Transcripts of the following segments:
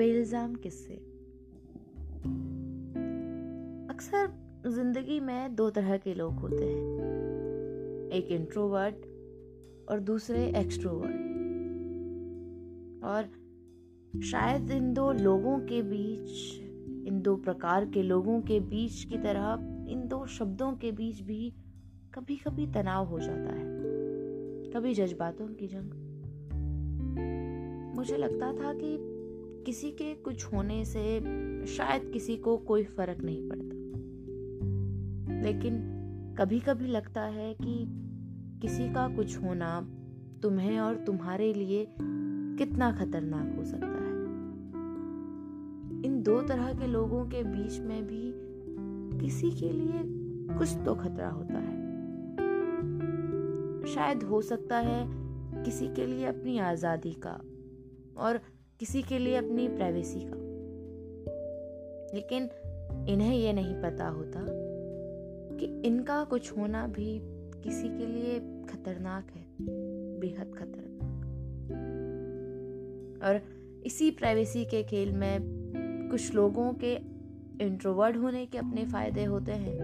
बेइल्जाम किस्से। अक्सर ज़िंदगी में दो तरह के लोग होते हैं। एक इंट्रोवर्ट और दूसरे एक्सट्रोवर्ट। और शायद इन दो लोगों के बीच, इन दो प्रकार के लोगों के बीच की तरह, इन दो शब्दों के बीच भी कभी कभी तनाव हो जाता है। कभी जज्बातों की जंग। मुझे लगता था कि किसी के कुछ होने से शायद किसी को कोई फ़र्क नहीं पड़ता। लेकिन कभी कभी लगता है कि किसी का कुछ होना तुम्हें और तुम्हारे लिए कितना खतरनाक हो सकता है। इन दो तरह के लोगों के बीच में भी किसी के लिए कुछ तो खतरा होता है। शायद हो सकता है किसी के लिए अपनी आज़ादी का और किसी के लिए अपनी प्राइवेसी का। लेकिन इन्हें यह नहीं पता होता कि इनका कुछ होना भी किसी के लिए खतरनाक है, बेहद खतरनाक। और इसी प्राइवेसी के खेल में कुछ लोगों के इंट्रोवर्ड होने के अपने फ़ायदे होते हैं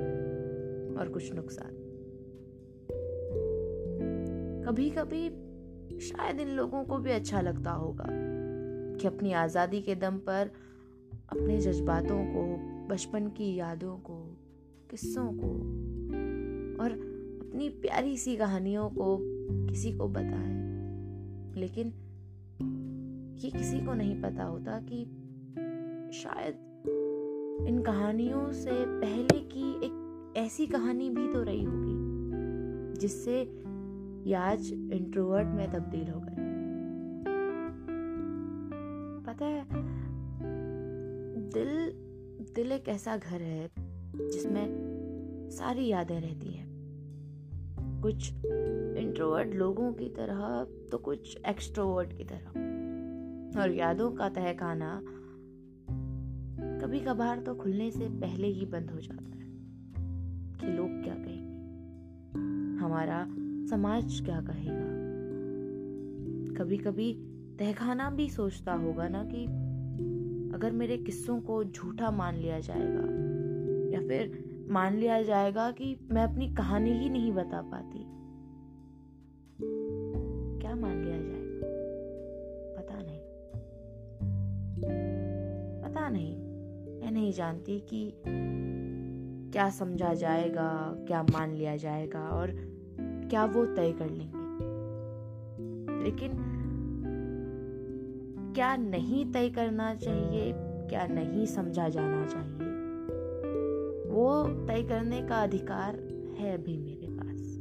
और कुछ नुकसान। कभी कभी शायद इन लोगों को भी अच्छा लगता होगा। कि अपनी आज़ादी के दम पर अपने जज्बातों को, बचपन की यादों को, किस्सों को और अपनी प्यारी सी कहानियों को किसी को बताएँ लेकिन ये किसी को नहीं पता होता कि शायद इन कहानियों से पहले की एक ऐसी कहानी भी तो रही होगी, जिससे ये आज इंट्रोवर्ट में तब्दील हो गए। पता है, दिल दिल एक ऐसा घर है जिसमें सारी यादें रहती हैं। कुछ इंट्रोवर्ट लोगों की तरह तो कुछ एक्सट्रोवर्ट की तरह। और यादों का तहखाना कभी कभार तो खुलने से पहले ही बंद हो जाता है कि लोग क्या कहेंगे। हमारा समाज क्या कहेगा? कभी कभी तहखाना भी सोचता होगा ना कि अगर मेरे किस्सों को झूठा मान लिया जाएगा, या फिर मान लिया जाएगा कि मैं अपनी कहानी ही नहीं बता पाती। क्या मान लिया जाएगा? पता नहीं। पता नहीं। मैं नहीं जानती कि क्या समझा जाएगा, क्या मान लिया जाएगा और क्या वो तय कर लेंगे। लेकिन क्या नहीं तय करना चाहिए, क्या नहीं समझा जाना चाहिए? वो तय करने का अधिकार है अभी मेरे पास।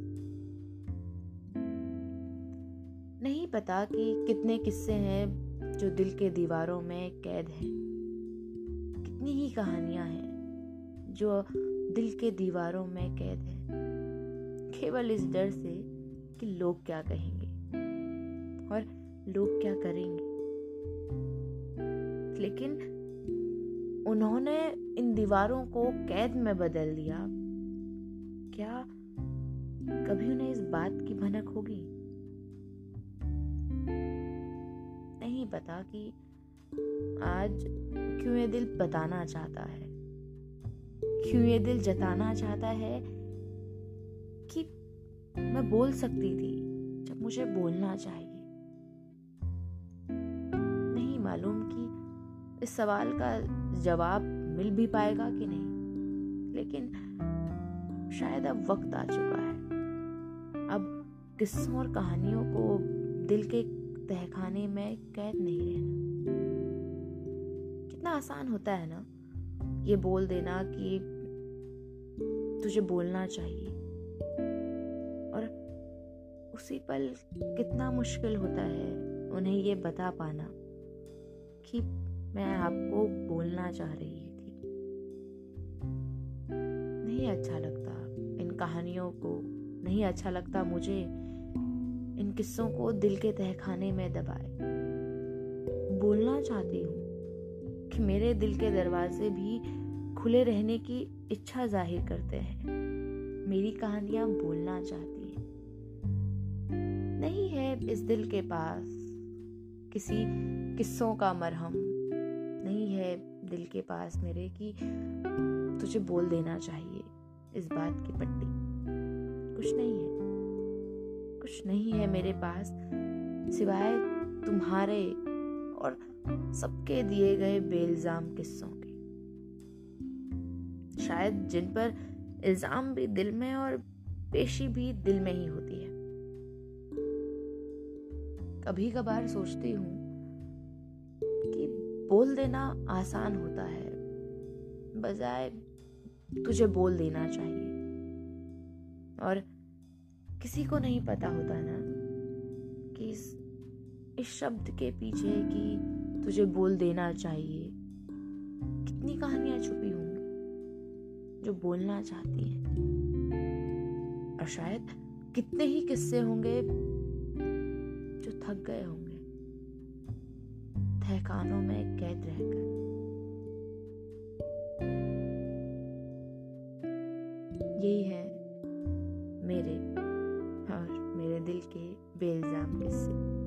नहीं पता कि कितने किस्से हैं जो दिल के दीवारों में कैद हैं। कितनी ही कहानियाँ हैं जो दिल के दीवारों में कैद हैं। केवल इस डर से कि लोग क्या कहेंगे और लोग क्या करेंगे। लेकिन उन्होंने इन दीवारों को कैद में बदल दिया। क्या कभी उन्हें इस बात की भनक होगी? नहीं पता कि आज क्यों ये दिल बताना चाहता है। क्यों ये दिल जताना चाहता है कि मैं बोल सकती थी जब मुझे बोलना चाहिए। नहीं मालूम कि इस सवाल का जवाब मिल भी पाएगा कि नहीं? लेकिन शायद अब वक्त आ चुका है। अब किस्सों और कहानियों को दिल के तहखाने में कैद नहीं रहना। कितना आसान होता है ना, ये बोल देना कि तुझे बोलना चाहिए। और उसी पल कितना मुश्किल होता है उन्हें ये बता पाना कि मैं आपको बोलना चाह रही थी। नहीं अच्छा लगता। इन कहानियों को नहीं अच्छा लगता मुझे। इन किस्सों को दिल के तहखाने में दबाए। बोलना चाहती हूँ कि मेरे दिल के दरवाजे भी खुले रहने की इच्छा ज़ाहिर करते हैं। मेरी कहानियाँ बोलना चाहती नहीं है इस दिल के पास किसी किस्सों का मरहम। दिल के पास मेरे कि तुझे बोल देना चाहिए इस बात की पट्टी। कुछ नहीं है। कुछ नहीं है मेरे पास सिवाय तुम्हारे और सबके दिए गए बेल्जाम किस्सों के। शायद जिन पर इल्ज़ाम भी दिल में और पेशी भी दिल में ही होती है। कभी कभार सोचती हूँ बोल देना आसान होता है। बजाय तुझे बोल देना चाहिए। और किसी को नहीं पता होता ना कि इस, इस शब्द के पीछे कि तुझे बोल देना चाहिए। कितनी कहानियाँ छुपी होंगी जो बोलना चाहती हैं। और शायद कितने ही किस्से होंगे जो थक गए होंगे तहखानों में कैद रहकर यही है मेरे और मेरे दिल के बेल्जाम किस्से।